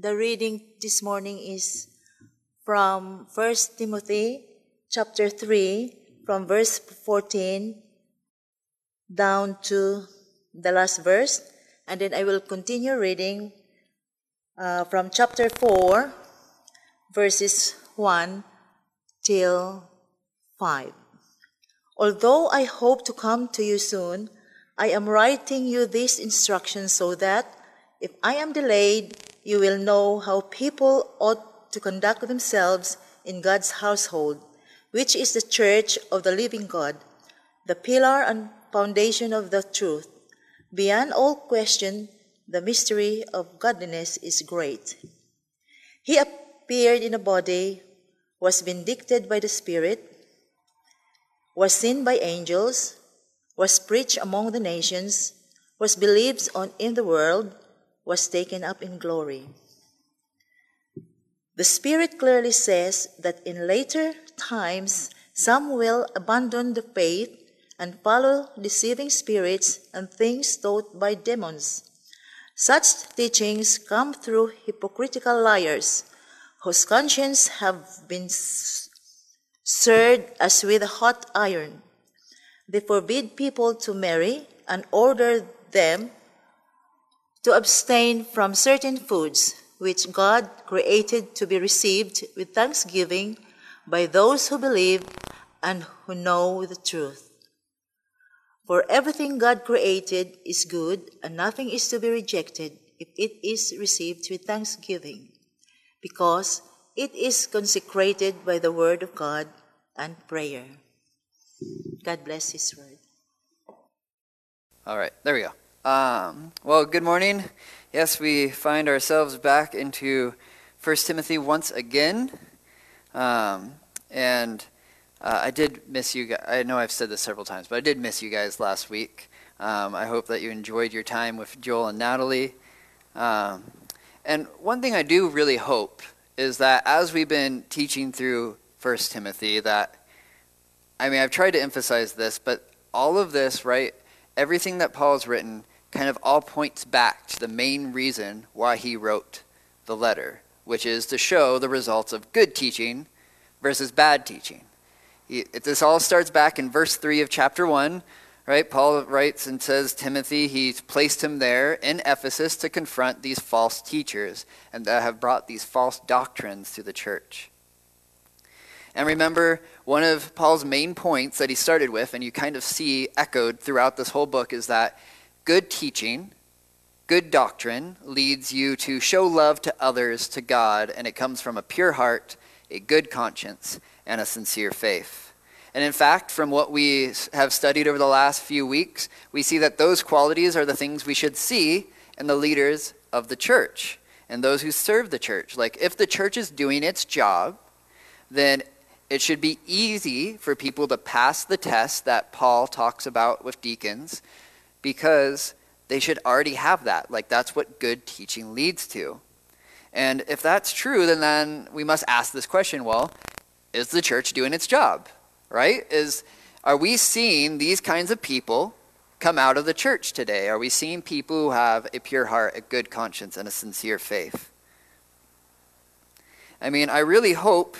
The reading this morning is from 1 Timothy chapter 3 from verse 14 down to the last verse and then I will continue reading uh, from chapter 4 verses 1 till 5. Although I hope to come to you soon, I am writing you these instructions so that if I am delayed, you will know how people ought to conduct themselves in God's household, which is the church of the living God, the pillar and foundation of the truth. Beyond all question, the mystery of godliness is great. He appeared in a body, was vindicted by the Spirit, was seen by angels, was preached among the nations, was believed on in the world, was taken up in glory. The Spirit clearly says that in later times some will abandon the faith and follow deceiving spirits and things taught by demons. Such teachings come through hypocritical liars whose conscience have been seared as with a hot iron. They forbid people to marry and order them to abstain from certain foods which God created to be received with thanksgiving by those who believe and who know the truth. For everything God created is good, and nothing is to be rejected if it is received with thanksgiving, because it is consecrated by the word of God and prayer. God bless His word. All right, there we go. Um, well, good morning. Yes, we find ourselves back into First Timothy once again. Um, and uh, I did miss you guys. I know I've said this several times, but I did miss you guys last week. Um, I hope that you enjoyed your time with Joel and Natalie. Um, and one thing I do really hope is that as we've been teaching through First Timothy, that I mean, I've tried to emphasize this, but all of this, right? Everything that Paul's written kind of all points back to the main reason why he wrote the letter, which is to show the results of good teaching versus bad teaching. He, this all starts back in verse 3 of chapter 1, right? Paul writes and says, Timothy, he's placed him there in Ephesus to confront these false teachers and that have brought these false doctrines to the church. And remember, one of Paul's main points that he started with, and you kind of see echoed throughout this whole book, is that Good teaching, good doctrine leads you to show love to others, to God, and it comes from a pure heart, a good conscience, and a sincere faith. And in fact, from what we have studied over the last few weeks, we see that those qualities are the things we should see in the leaders of the church and those who serve the church. Like, if the church is doing its job, then it should be easy for people to pass the test that Paul talks about with deacons because they should already have that. Like, that's what good teaching leads to. And if that's true, then, then we must ask this question well, is the church doing its job? Right? Is, are we seeing these kinds of people come out of the church today? Are we seeing people who have a pure heart, a good conscience, and a sincere faith? I mean, I really hope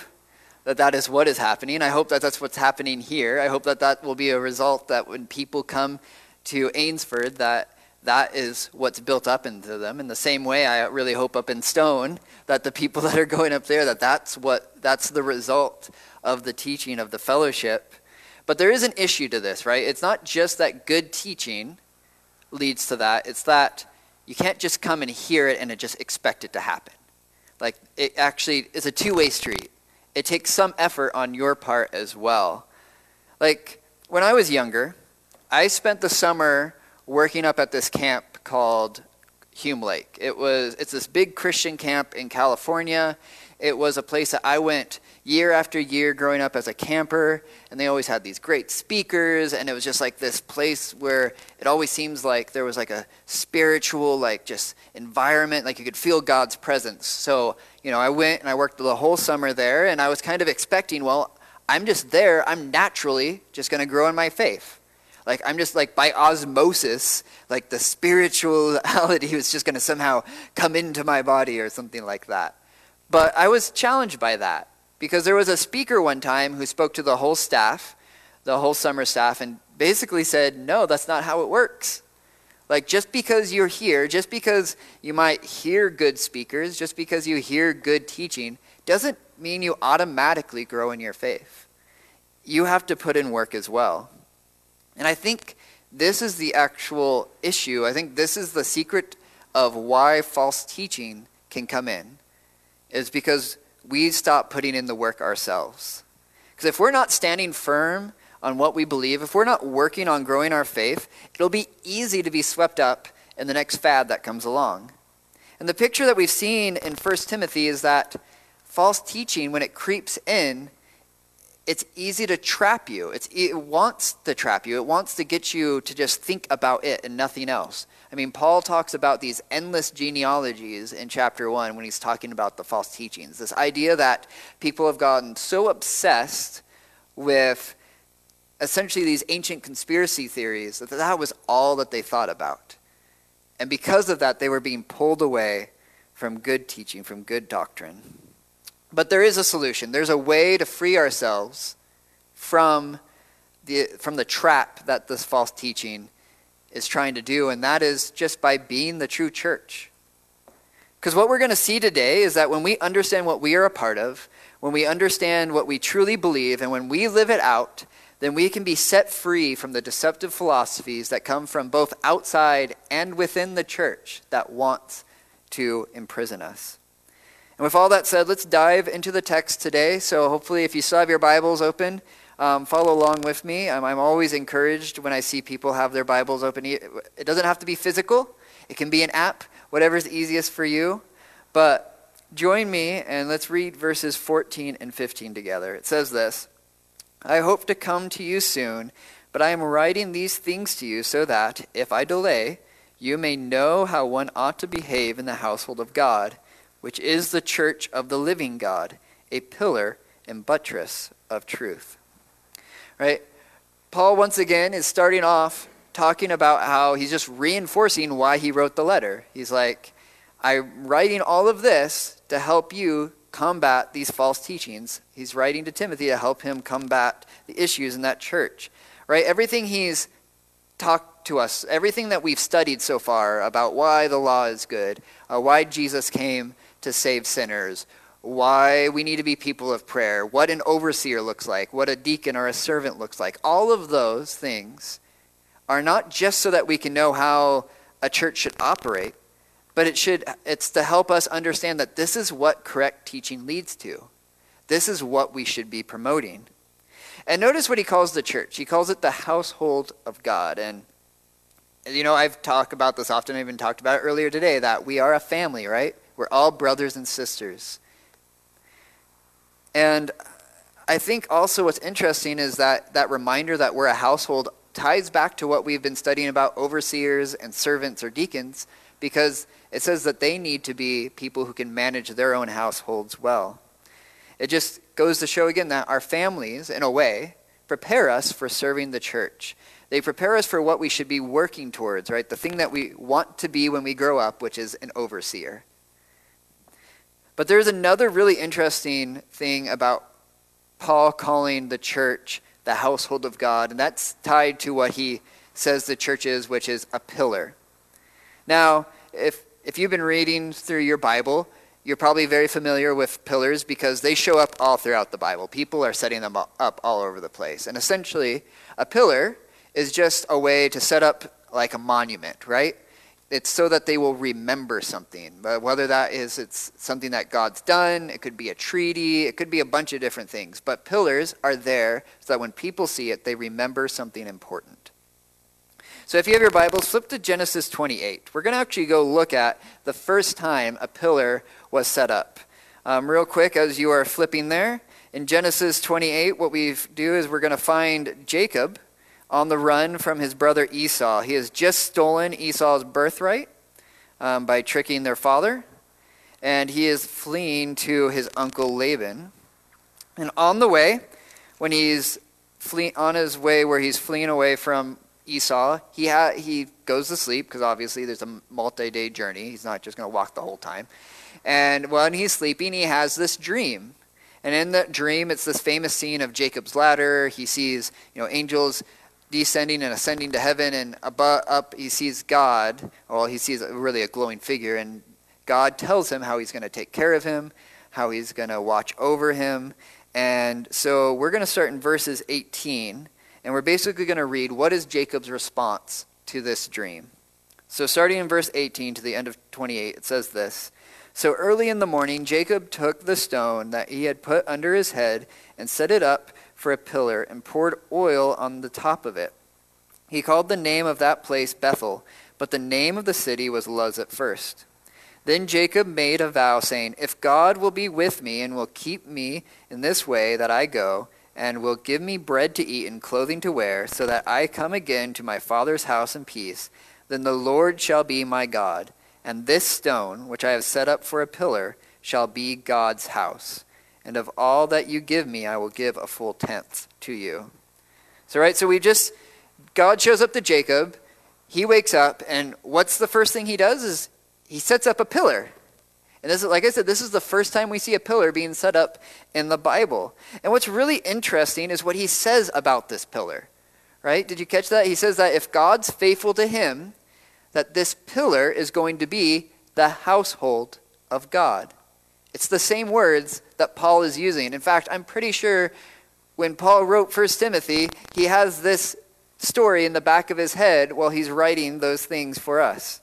that that is what is happening. I hope that that's what's happening here. I hope that that will be a result that when people come to Ainsford that that is what's built up into them. In the same way, I really hope up in Stone that the people that are going up there that that's what that's the result of the teaching of the fellowship. But there is an issue to this, right? It's not just that good teaching leads to that. It's that you can't just come and hear it and just expect it to happen. Like it actually is a two-way street. It takes some effort on your part as well. Like when I was younger, I spent the summer working up at this camp called Hume Lake. It was it's this big Christian camp in California. It was a place that I went year after year growing up as a camper, and they always had these great speakers, and it was just like this place where it always seems like there was like a spiritual, like just environment, like you could feel God's presence. So, you know, I went and I worked the whole summer there, and I was kind of expecting, well, I'm just there, I'm naturally just going to grow in my faith. Like I'm just like by osmosis, like the spirituality was just going to somehow come into my body or something like that. But I was challenged by that because there was a speaker one time who spoke to the whole staff, the whole summer staff, and basically said, No, that's not how it works. Like, just because you're here, just because you might hear good speakers, just because you hear good teaching, doesn't mean you automatically grow in your faith. You have to put in work as well. And I think this is the actual issue. I think this is the secret of why false teaching can come in, is because we stop putting in the work ourselves. Because if we're not standing firm on what we believe, if we're not working on growing our faith, it'll be easy to be swept up in the next fad that comes along. And the picture that we've seen in 1 Timothy is that false teaching, when it creeps in, it's easy to trap you. It's, it wants to trap you. It wants to get you to just think about it and nothing else. I mean, Paul talks about these endless genealogies in chapter 1 when he's talking about the false teachings. This idea that people have gotten so obsessed with essentially these ancient conspiracy theories that that was all that they thought about. And because of that, they were being pulled away from good teaching, from good doctrine. But there is a solution. There's a way to free ourselves from the, from the trap that this false teaching is trying to do, and that is just by being the true church. Because what we're going to see today is that when we understand what we are a part of, when we understand what we truly believe, and when we live it out, then we can be set free from the deceptive philosophies that come from both outside and within the church that wants to imprison us. And with all that said, let's dive into the text today. So hopefully, if you still have your Bibles open, um, follow along with me. I'm, I'm always encouraged when I see people have their Bibles open. It doesn't have to be physical, it can be an app, whatever's easiest for you. But join me and let's read verses 14 and 15 together. It says this. I hope to come to you soon, but I am writing these things to you so that, if I delay, you may know how one ought to behave in the household of God, which is the church of the living God, a pillar and buttress of truth. Right? Paul, once again, is starting off talking about how he's just reinforcing why he wrote the letter. He's like, I'm writing all of this to help you combat these false teachings. He's writing to Timothy to help him combat the issues in that church. Right? Everything he's talked to us, everything that we've studied so far about why the law is good, uh, why Jesus came to save sinners, why we need to be people of prayer, what an overseer looks like, what a deacon or a servant looks like. All of those things are not just so that we can know how a church should operate, but it should it's to help us understand that this is what correct teaching leads to. This is what we should be promoting. And notice what he calls the church. He calls it the household of God. And you know, I've talked about this often. I even talked about it earlier today that we are a family, right? We're all brothers and sisters. And I think also what's interesting is that that reminder that we're a household ties back to what we've been studying about overseers and servants or deacons because it says that they need to be people who can manage their own households well. It just goes to show again that our families, in a way, prepare us for serving the church. They prepare us for what we should be working towards, right? The thing that we want to be when we grow up, which is an overseer. But there's another really interesting thing about Paul calling the church the household of God, and that's tied to what he says the church is, which is a pillar. Now, if if you've been reading through your Bible, you're probably very familiar with pillars because they show up all throughout the Bible. People are setting them up all over the place. And essentially, a pillar is just a way to set up like a monument, right? It's so that they will remember something. But whether that is it's something that God's done, it could be a treaty, it could be a bunch of different things. But pillars are there so that when people see it, they remember something important. So if you have your Bibles, flip to Genesis 28. We're going to actually go look at the first time a pillar was set up. Um, real quick, as you are flipping there, in Genesis 28, what we do is we're going to find Jacob on the run from his brother Esau. He has just stolen Esau's birthright um, by tricking their father, and he is fleeing to his uncle Laban. And on the way, when he's flee- on his way where he's fleeing away from Esau, he, ha- he goes to sleep because obviously there's a multi day journey. He's not just going to walk the whole time. And when he's sleeping, he has this dream. And in that dream, it's this famous scene of Jacob's ladder. He sees, you know, angels descending and ascending to heaven, and above, up he sees God. Well, he sees really a glowing figure, and God tells him how he's going to take care of him, how he's going to watch over him. And so we're going to start in verses 18, and we're basically going to read what is Jacob's response to this dream. So starting in verse 18 to the end of 28, it says this. So early in the morning, Jacob took the stone that he had put under his head and set it up for a pillar and poured oil on the top of it. He called the name of that place Bethel, but the name of the city was Luz at first. Then Jacob made a vow, saying, If God will be with me and will keep me in this way that I go, and will give me bread to eat and clothing to wear, so that I come again to my father's house in peace, then the Lord shall be my God and this stone, which I have set up for a pillar, shall be God's house. And of all that you give me, I will give a full tenth to you. So, right, so we just, God shows up to Jacob. He wakes up, and what's the first thing he does is he sets up a pillar. And this is, like I said, this is the first time we see a pillar being set up in the Bible. And what's really interesting is what he says about this pillar. Right? Did you catch that? He says that if God's faithful to him, that this pillar is going to be the household of God. It's the same words that Paul is using. In fact, I'm pretty sure when Paul wrote 1 Timothy, he has this story in the back of his head while he's writing those things for us.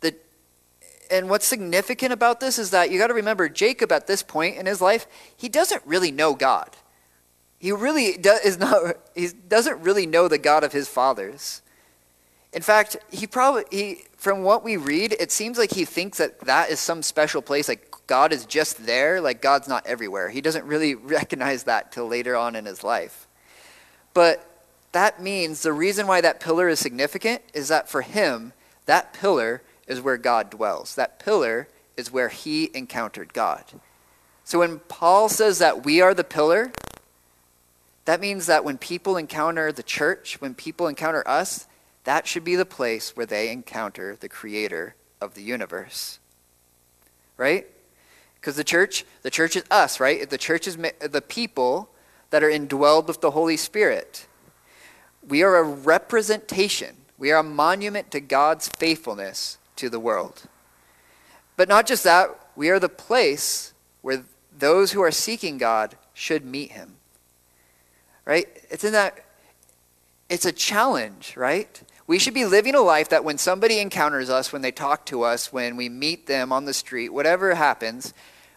The, and what's significant about this is that you got to remember Jacob at this point in his life, he doesn't really know God. He really do, is not, he doesn't really know the God of his fathers. In fact, he probably he from what we read, it seems like he thinks that that is some special place like God is just there, like God's not everywhere. He doesn't really recognize that till later on in his life. But that means the reason why that pillar is significant is that for him, that pillar is where God dwells. That pillar is where he encountered God. So when Paul says that we are the pillar, that means that when people encounter the church, when people encounter us, that should be the place where they encounter the creator of the universe. Right? Because the church, the church is us, right? The church is the people that are indwelled with the Holy Spirit. We are a representation. We are a monument to God's faithfulness to the world. But not just that, we are the place where those who are seeking God should meet him. Right? It's in that it's a challenge, right? We should be living a life that when somebody encounters us, when they talk to us, when we meet them on the street, whatever happens,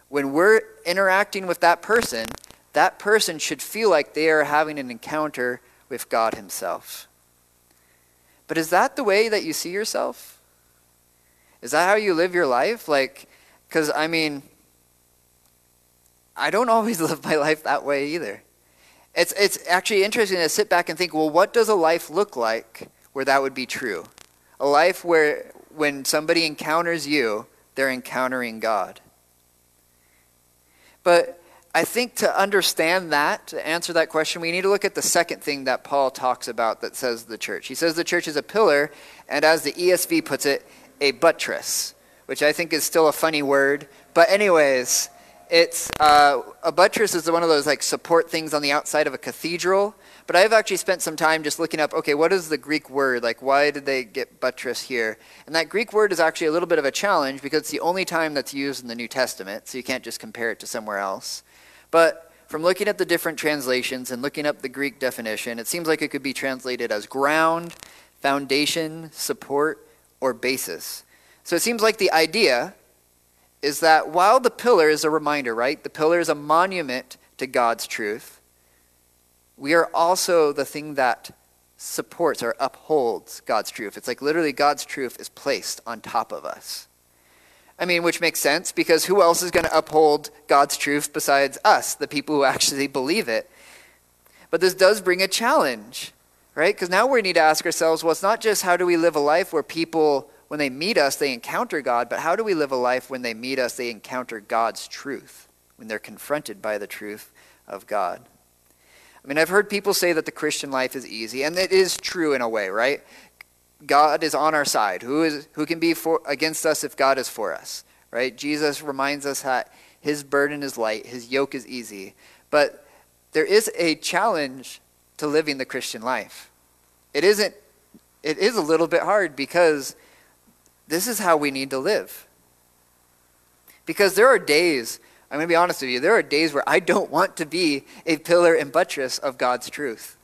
when we're interacting with that person, that person should feel like they are having an encounter with God Himself. But is that the way that you see yourself? Is that how you live your life? Like, because I mean, I don't always live my life that way either. It's, it's actually interesting to sit back and think well, what does a life look like where that would be true. A life where when somebody encounters you, they're encountering God. But I think to understand that, to answer that question, we need to look at the second thing that Paul talks about that says the church. He says the church is a pillar, and as the ESV puts it, a buttress, which I think is still a funny word. But, anyways, it's uh, a buttress is one of those like support things on the outside of a cathedral but I've actually spent some time just looking up, okay, what is the Greek word? Like, why did they get buttress here? And that Greek word is actually a little bit of a challenge because it's the only time that's used in the New Testament, so you can't just compare it to somewhere else. But from looking at the different translations and looking up the Greek definition, it seems like it could be translated as ground, foundation, support, or basis. So it seems like the idea is that while the pillar is a reminder, right? The pillar is a monument to God's truth we are also the thing that supports or upholds God's truth. It's like literally God's truth is placed on top of us. I mean, which makes sense because who else is going to uphold God's truth besides us, the people who actually believe it? But this does bring a challenge, right? Because now we need to ask ourselves well, it's not just how do we live a life where people, when they meet us, they encounter God, but how do we live a life when they meet us, they encounter God's truth, when they're confronted by the truth of God? I mean, I've heard people say that the Christian life is easy, and it is true in a way, right? God is on our side. Who is who can be for against us if God is for us? Right? Jesus reminds us that his burden is light, his yoke is easy. But there is a challenge to living the Christian life. It isn't it is a little bit hard because this is how we need to live. Because there are days, I'm going to be honest with you, there are days where I don't want to be a pillar and buttress of God's truth.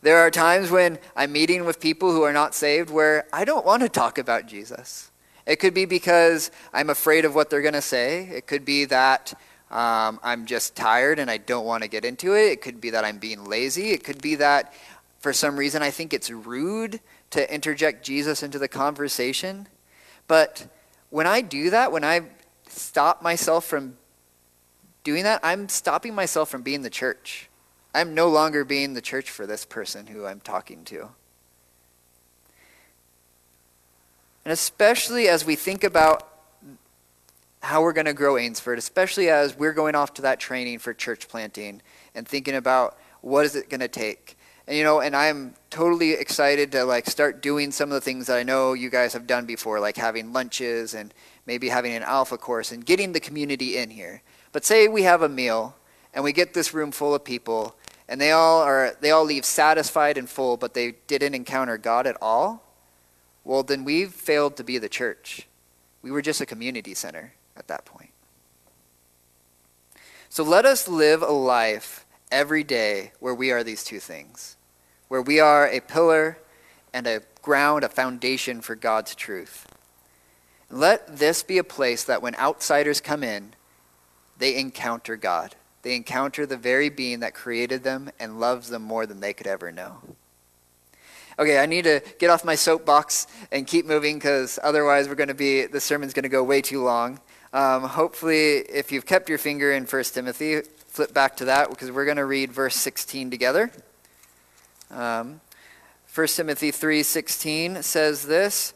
There are times when I'm meeting with people who are not saved where I don't want to talk about Jesus. It could be because I'm afraid of what they're going to say. It could be that um, I'm just tired and I don't want to get into it. It could be that I'm being lazy. It could be that for some reason I think it's rude to interject Jesus into the conversation. But when I do that, when I stop myself from doing that, I'm stopping myself from being the church. I'm no longer being the church for this person who I'm talking to. And especially as we think about how we're going to grow Ainsford, especially as we're going off to that training for church planting and thinking about what is it going to take. And you know, and I'm totally excited to like start doing some of the things that I know you guys have done before, like having lunches and maybe having an alpha course and getting the community in here. But say we have a meal and we get this room full of people and they all are they all leave satisfied and full, but they didn't encounter God at all. Well, then we've failed to be the church. We were just a community center at that point. So let us live a life every day where we are these two things, where we are a pillar and a ground, a foundation for God's truth. Let this be a place that when outsiders come in, they encounter God. They encounter the very being that created them and loves them more than they could ever know. Okay, I need to get off my soapbox and keep moving because otherwise we're going to be the sermon's going to go way too long. Um, hopefully, if you've kept your finger in 1 Timothy, flip back to that because we're going to read verse 16 together. Um, 1 Timothy 3:16 says this,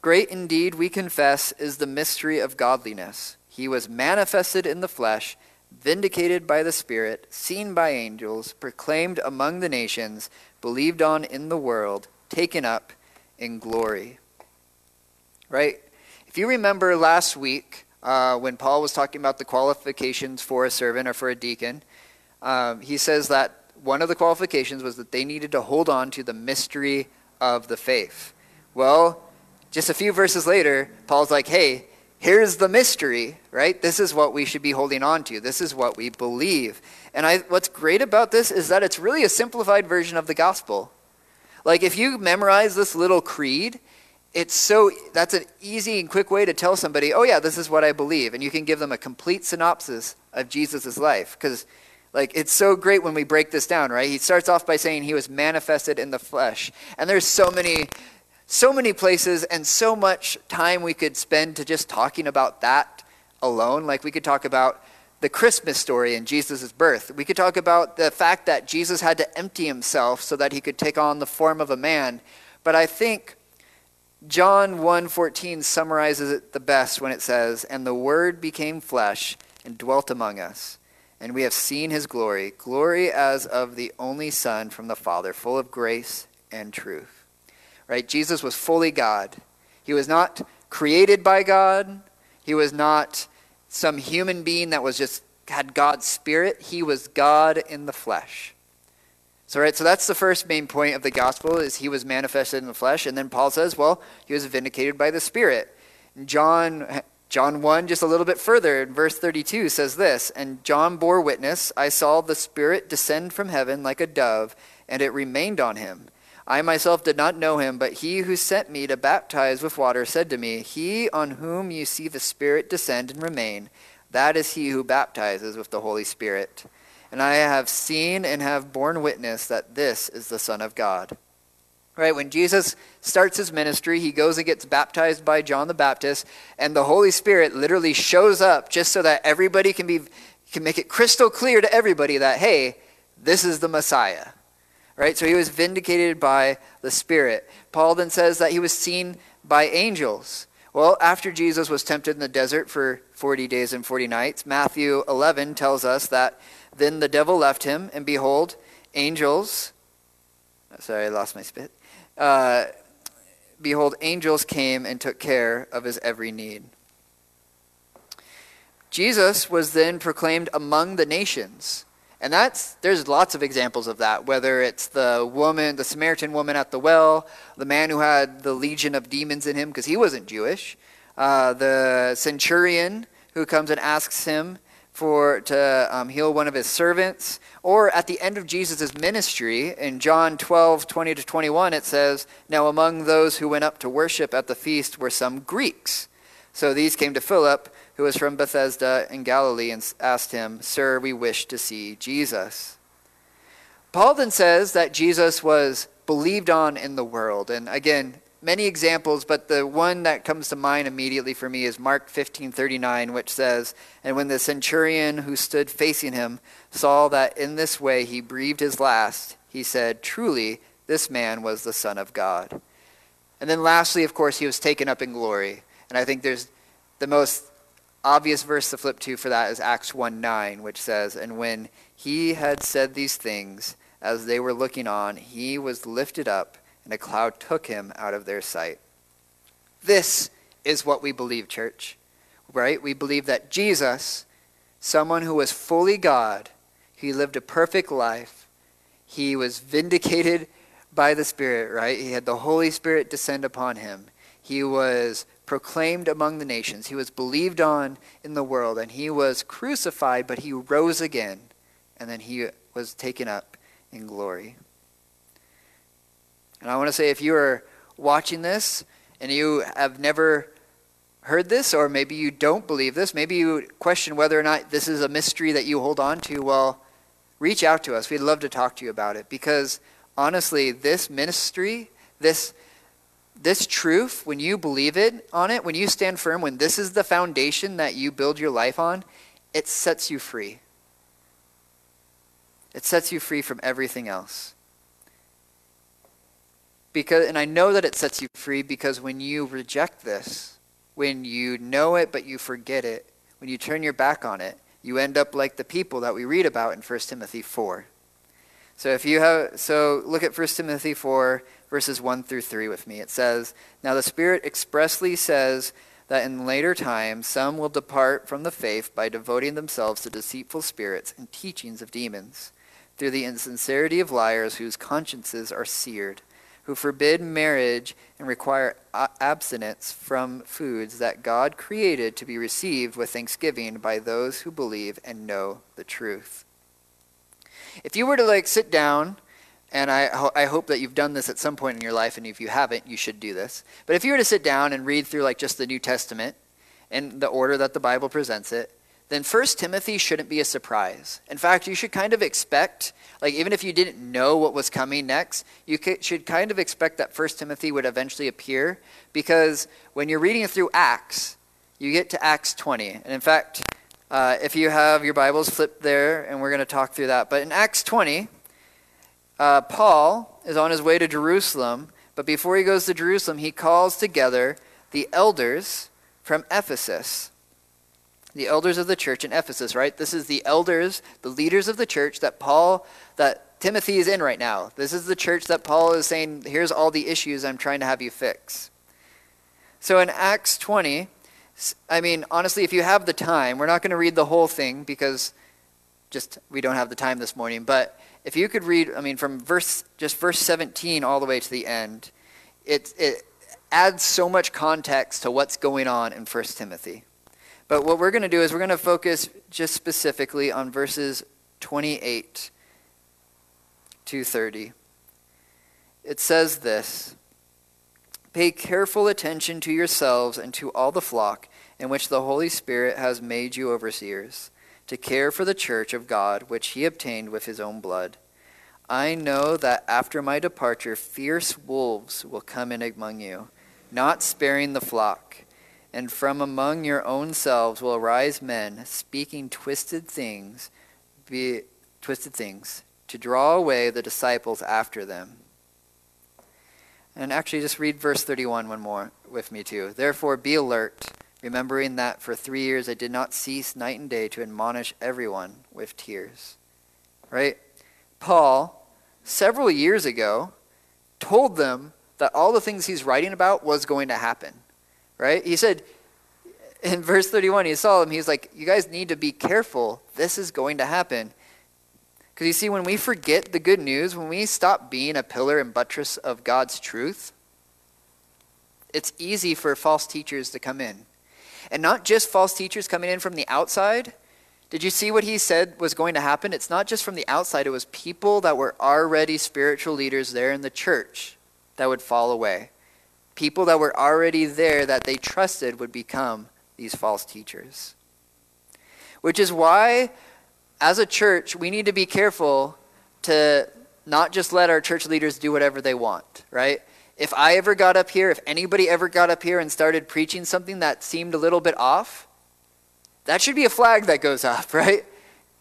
"Great indeed we confess is the mystery of godliness. He was manifested in the flesh, vindicated by the Spirit, seen by angels, proclaimed among the nations, believed on in the world, taken up in glory." Right? If you remember last week uh, when Paul was talking about the qualifications for a servant or for a deacon, um, he says that one of the qualifications was that they needed to hold on to the mystery of the faith. Well, just a few verses later, Paul's like, hey, here's the mystery, right? This is what we should be holding on to. This is what we believe. And I, what's great about this is that it's really a simplified version of the gospel. Like, if you memorize this little creed, it's so that's an easy and quick way to tell somebody oh yeah this is what i believe and you can give them a complete synopsis of jesus' life because like it's so great when we break this down right? He starts off by saying he was manifested in the flesh and there's so many so many places and so much time we could spend to just talking about that alone. Like we could talk about the christmas story and jesus' birth. We could talk about the fact that jesus had to empty himself so that he could take on the form of a man. But i think John 1:14 summarizes it the best when it says, "And the word became flesh and dwelt among us, and we have seen his glory, glory as of the only son from the Father, full of grace and truth." Right? Jesus was fully God. He was not created by God. He was not some human being that was just had God's spirit. He was God in the flesh. So right, so that's the first main point of the gospel is he was manifested in the flesh, and then Paul says, well, he was vindicated by the Spirit. John John 1, just a little bit further, in verse 32 says this And John bore witness, I saw the Spirit descend from heaven like a dove, and it remained on him. I myself did not know him, but he who sent me to baptize with water said to me, He on whom you see the Spirit descend and remain, that is he who baptizes with the Holy Spirit and I have seen and have borne witness that this is the Son of God. Right, when Jesus starts his ministry, he goes and gets baptized by John the Baptist, and the Holy Spirit literally shows up just so that everybody can be can make it crystal clear to everybody that hey, this is the Messiah. Right? So he was vindicated by the Spirit. Paul then says that he was seen by angels. Well, after Jesus was tempted in the desert for 40 days and 40 nights, Matthew 11 tells us that then the devil left him, and behold, angels. Sorry, I lost my spit. Uh, behold, angels came and took care of his every need. Jesus was then proclaimed among the nations. And that's there's lots of examples of that, whether it's the woman, the Samaritan woman at the well, the man who had the legion of demons in him because he wasn't Jewish, uh, the centurion who comes and asks him for to um, heal one of his servants, or at the end of Jesus' ministry in John 12, 20 to 21, it says, Now among those who went up to worship at the feast were some Greeks. So these came to Philip who was from Bethsaida in Galilee, and asked him, Sir, we wish to see Jesus. Paul then says that Jesus was believed on in the world. And again, many examples, but the one that comes to mind immediately for me is Mark 15:39, which says, "And when the centurion who stood facing him saw that in this way he breathed his last, he said, Truly, this man was the Son of God." And then lastly, of course, he was taken up in glory. And I think there's the most obvious verse to flip to for that is Acts 1 9, which says, And when he had said these things, as they were looking on, he was lifted up, and a cloud took him out of their sight. This is what we believe, church, right? We believe that Jesus, someone who was fully God, he lived a perfect life, he was vindicated by the Spirit, right? He had the Holy Spirit descend upon him. He was proclaimed among the nations. He was believed on in the world, and he was crucified, but he rose again, and then he was taken up in glory. And I want to say if you are watching this and you have never heard this, or maybe you don't believe this, maybe you question whether or not this is a mystery that you hold on to, well, reach out to us. We'd love to talk to you about it because honestly, this ministry, this this truth, when you believe it on it, when you stand firm, when this is the foundation that you build your life on, it sets you free. It sets you free from everything else. Because and I know that it sets you free because when you reject this, when you know it but you forget it, when you turn your back on it, you end up like the people that we read about in 1 Timothy 4. So if you have so look at 1 Timothy 4 verses 1 through 3 with me. It says, Now the Spirit expressly says that in later times some will depart from the faith by devoting themselves to deceitful spirits and teachings of demons, through the insincerity of liars whose consciences are seared, who forbid marriage and require abstinence from foods that God created to be received with thanksgiving by those who believe and know the truth. If you were to like sit down and I, I hope that you've done this at some point in your life, and if you haven't, you should do this. But if you were to sit down and read through like just the New Testament in the order that the Bible presents it, then First Timothy shouldn't be a surprise. In fact, you should kind of expect, like even if you didn't know what was coming next, you should kind of expect that First Timothy would eventually appear, because when you're reading through Acts, you get to Acts 20, and in fact, uh, if you have your Bibles, flip there, and we're going to talk through that. But in Acts 20, uh, Paul is on his way to Jerusalem, but before he goes to Jerusalem, he calls together the elders from Ephesus. The elders of the church in Ephesus, right? This is the elders, the leaders of the church that Paul, that Timothy is in right now. This is the church that Paul is saying, here's all the issues I'm trying to have you fix. So in Acts 20, I mean, honestly, if you have the time, we're not going to read the whole thing because just we don't have the time this morning, but if you could read, I mean, from verse just verse 17 all the way to the end, it, it adds so much context to what's going on in 1 Timothy. But what we're going to do is we're going to focus just specifically on verses 28 to 30. It says this Pay careful attention to yourselves and to all the flock in which the Holy Spirit has made you overseers to care for the church of God, which he obtained with his own blood. I know that after my departure, fierce wolves will come in among you, not sparing the flock. And from among your own selves will arise men speaking twisted things, be twisted things, to draw away the disciples after them. And actually, just read verse 31 one more with me, too. Therefore, be alert, remembering that for three years I did not cease night and day to admonish everyone with tears. Right? Paul, several years ago, told them that all the things he's writing about was going to happen. Right? He said, in verse 31, he saw them, he's like, You guys need to be careful. This is going to happen. Because you see, when we forget the good news, when we stop being a pillar and buttress of God's truth, it's easy for false teachers to come in. And not just false teachers coming in from the outside. Did you see what he said was going to happen? It's not just from the outside, it was people that were already spiritual leaders there in the church that would fall away. People that were already there that they trusted would become these false teachers. Which is why as a church, we need to be careful to not just let our church leaders do whatever they want, right? If I ever got up here, if anybody ever got up here and started preaching something that seemed a little bit off, that should be a flag that goes up, right?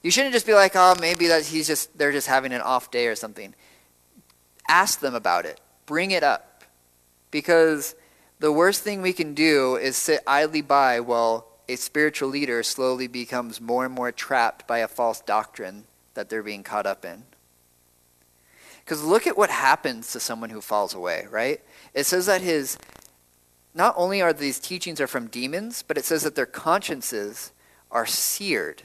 You shouldn't just be like, oh, maybe that he's just they're just having an off day or something. Ask them about it. Bring it up. Because the worst thing we can do is sit idly by while a spiritual leader slowly becomes more and more trapped by a false doctrine that they're being caught up in. Because look at what happens to someone who falls away, right? It says that his, not only are these teachings are from demons, but it says that their consciences are seared.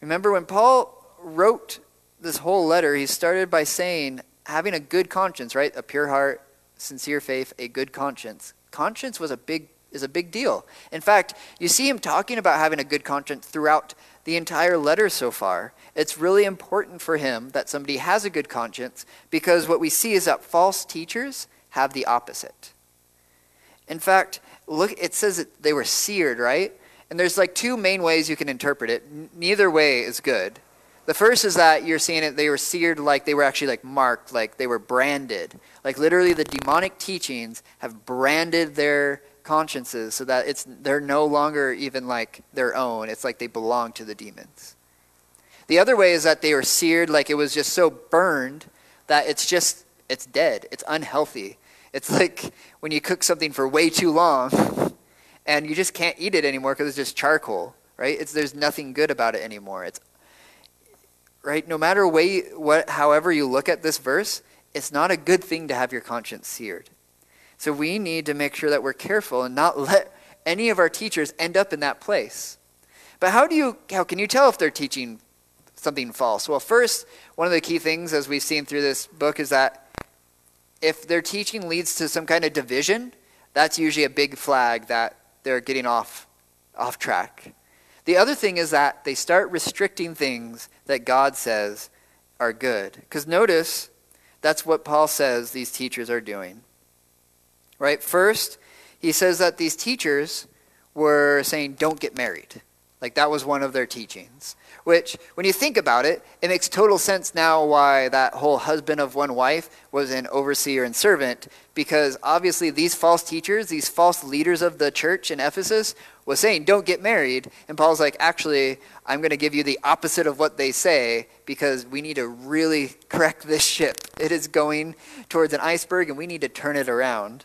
Remember when Paul wrote this whole letter, he started by saying, having a good conscience, right? A pure heart, sincere faith, a good conscience. Conscience was a big is a big deal. In fact, you see him talking about having a good conscience throughout the entire letter so far. It's really important for him that somebody has a good conscience because what we see is that false teachers have the opposite. In fact, look it says that they were seared, right? And there's like two main ways you can interpret it. Neither way is good. The first is that you're seeing it they were seared like they were actually like marked, like they were branded. Like literally the demonic teachings have branded their consciences so that it's they're no longer even like their own. It's like they belong to the demons. The other way is that they were seared like it was just so burned that it's just it's dead. It's unhealthy. It's like when you cook something for way too long and you just can't eat it anymore because it's just charcoal, right? It's there's nothing good about it anymore. It's right no matter way what however you look at this verse, it's not a good thing to have your conscience seared. So we need to make sure that we're careful and not let any of our teachers end up in that place. But how do you how can you tell if they're teaching something false? Well, first, one of the key things as we've seen through this book is that if their teaching leads to some kind of division, that's usually a big flag that they're getting off off track. The other thing is that they start restricting things that God says are good. Because notice, that's what Paul says these teachers are doing. Right? First, he says that these teachers were saying, don't get married. Like that was one of their teachings. Which, when you think about it, it makes total sense now why that whole husband of one wife was an overseer and servant, because obviously these false teachers, these false leaders of the church in Ephesus, was saying, don't get married. And Paul's like, actually, I'm going to give you the opposite of what they say, because we need to really correct this ship. It is going towards an iceberg, and we need to turn it around.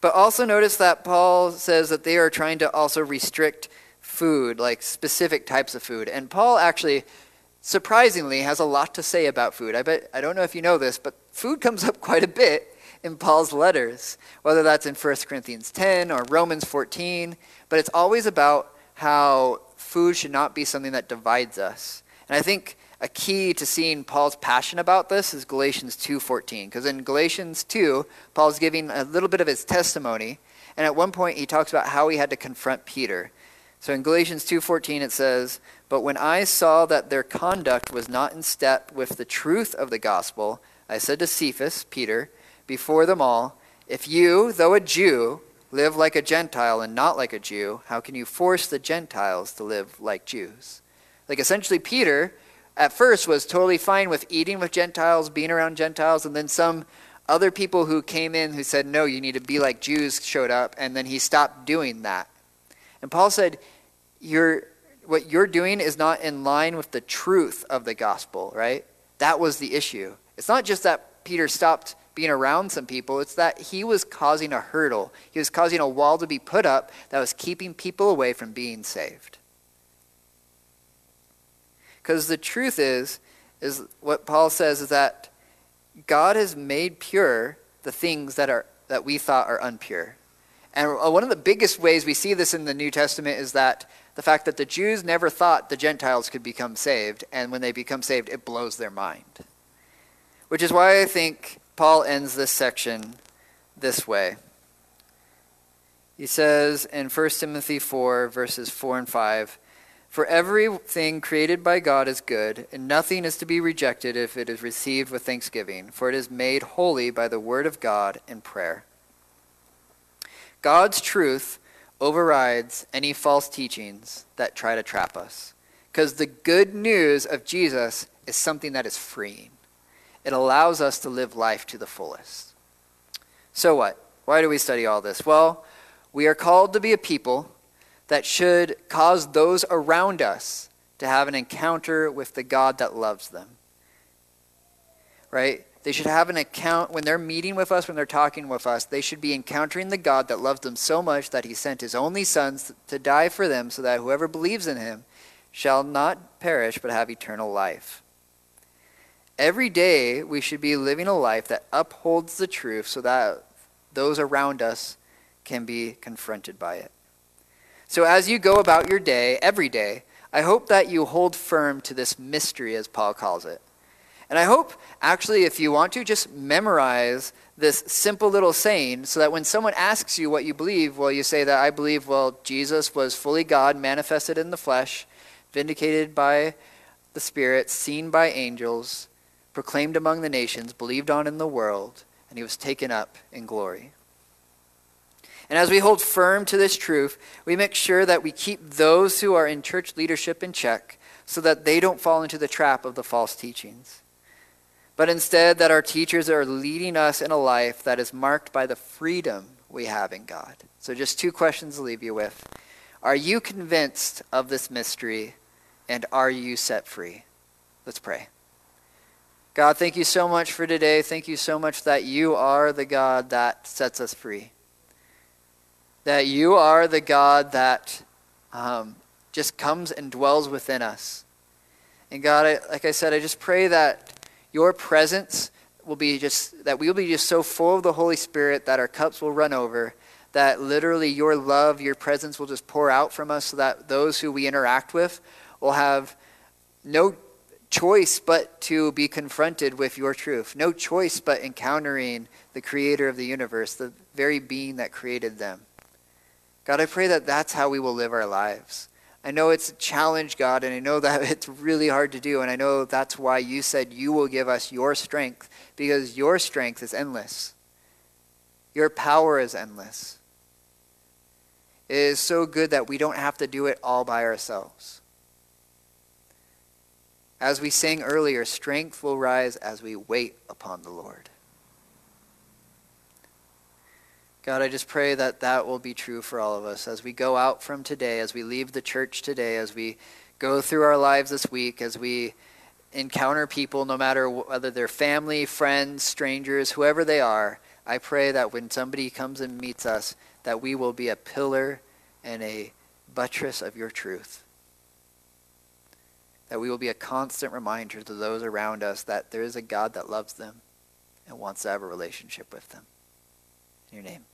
But also notice that Paul says that they are trying to also restrict food, like specific types of food. And Paul actually, surprisingly, has a lot to say about food. I bet I don't know if you know this, but food comes up quite a bit in Paul's letters, whether that's in 1 Corinthians 10 or Romans 14, but it's always about how food should not be something that divides us. And I think a key to seeing Paul's passion about this is Galatians 2:14 because in Galatians 2 Paul's giving a little bit of his testimony and at one point he talks about how he had to confront Peter. So in Galatians 2:14 it says, "But when I saw that their conduct was not in step with the truth of the gospel, I said to Cephas, Peter, before them all, if you, though a Jew, live like a Gentile and not like a Jew, how can you force the Gentiles to live like Jews?" Like essentially Peter at first was totally fine with eating with Gentiles, being around Gentiles, and then some other people who came in who said, no, you need to be like Jews showed up, and then he stopped doing that. And Paul said, you're, what you're doing is not in line with the truth of the gospel, right? That was the issue. It's not just that Peter stopped being around some people, it's that he was causing a hurdle. He was causing a wall to be put up that was keeping people away from being saved. Because the truth is, is what Paul says is that God has made pure the things that are that we thought are unpure. And uh, one of the biggest ways we see this in the New Testament is that the fact that the Jews never thought the Gentiles could become saved, and when they become saved, it blows their mind. Which is why I think Paul ends this section this way. He says in 1 Timothy 4, verses 4 and 5 For everything created by God is good, and nothing is to be rejected if it is received with thanksgiving, for it is made holy by the word of God and prayer. God's truth overrides any false teachings that try to trap us. Because the good news of Jesus is something that is freeing, it allows us to live life to the fullest. So, what? Why do we study all this? Well, we are called to be a people that should cause those around us to have an encounter with the God that loves them. Right? They should have an account when they're meeting with us, when they're talking with us, they should be encountering the God that loved them so much that he sent his only Son to die for them so that whoever believes in him shall not perish but have eternal life. Every day we should be living a life that upholds the truth so that those around us can be confronted by it. So as you go about your day, every day, I hope that you hold firm to this mystery, as Paul calls it. And I hope, actually, if you want to, just memorize this simple little saying so that when someone asks you what you believe, well, you say that I believe, well, Jesus was fully God, manifested in the flesh, vindicated by the Spirit, seen by angels, proclaimed among the nations, believed on in the world, and he was taken up in glory. And as we hold firm to this truth, we make sure that we keep those who are in church leadership in check so that they don't fall into the trap of the false teachings but instead that our teachers are leading us in a life that is marked by the freedom we have in God. So, just two questions to leave you with. Are you convinced of this mystery, and are you set free? Let's pray. God, thank you so much for today. Thank you so much that you are the God that sets us free. That you are the God that um, just comes and dwells within us. And God, I, like I said, I just pray that your presence will be just, that we'll be just so full of the Holy Spirit that our cups will run over, that literally your love, your presence will just pour out from us so that those who we interact with will have no choice but to be confronted with your truth. No choice but encountering the creator of the universe, the very being that created them. God, I pray that that's how we will live our lives. I know it's a challenge, God, and I know that it's really hard to do, and I know that's why you said you will give us your strength, because your strength is endless. Your power is endless. It is so good that we don't have to do it all by ourselves. As we sang earlier, strength will rise as we wait upon the Lord. God, I just pray that that will be true for all of us as we go out from today, as we leave the church today, as we go through our lives this week, as we encounter people, no matter whether they're family, friends, strangers, whoever they are. I pray that when somebody comes and meets us, that we will be a pillar and a buttress of your truth. That we will be a constant reminder to those around us that there is a God that loves them and wants to have a relationship with them. In your name.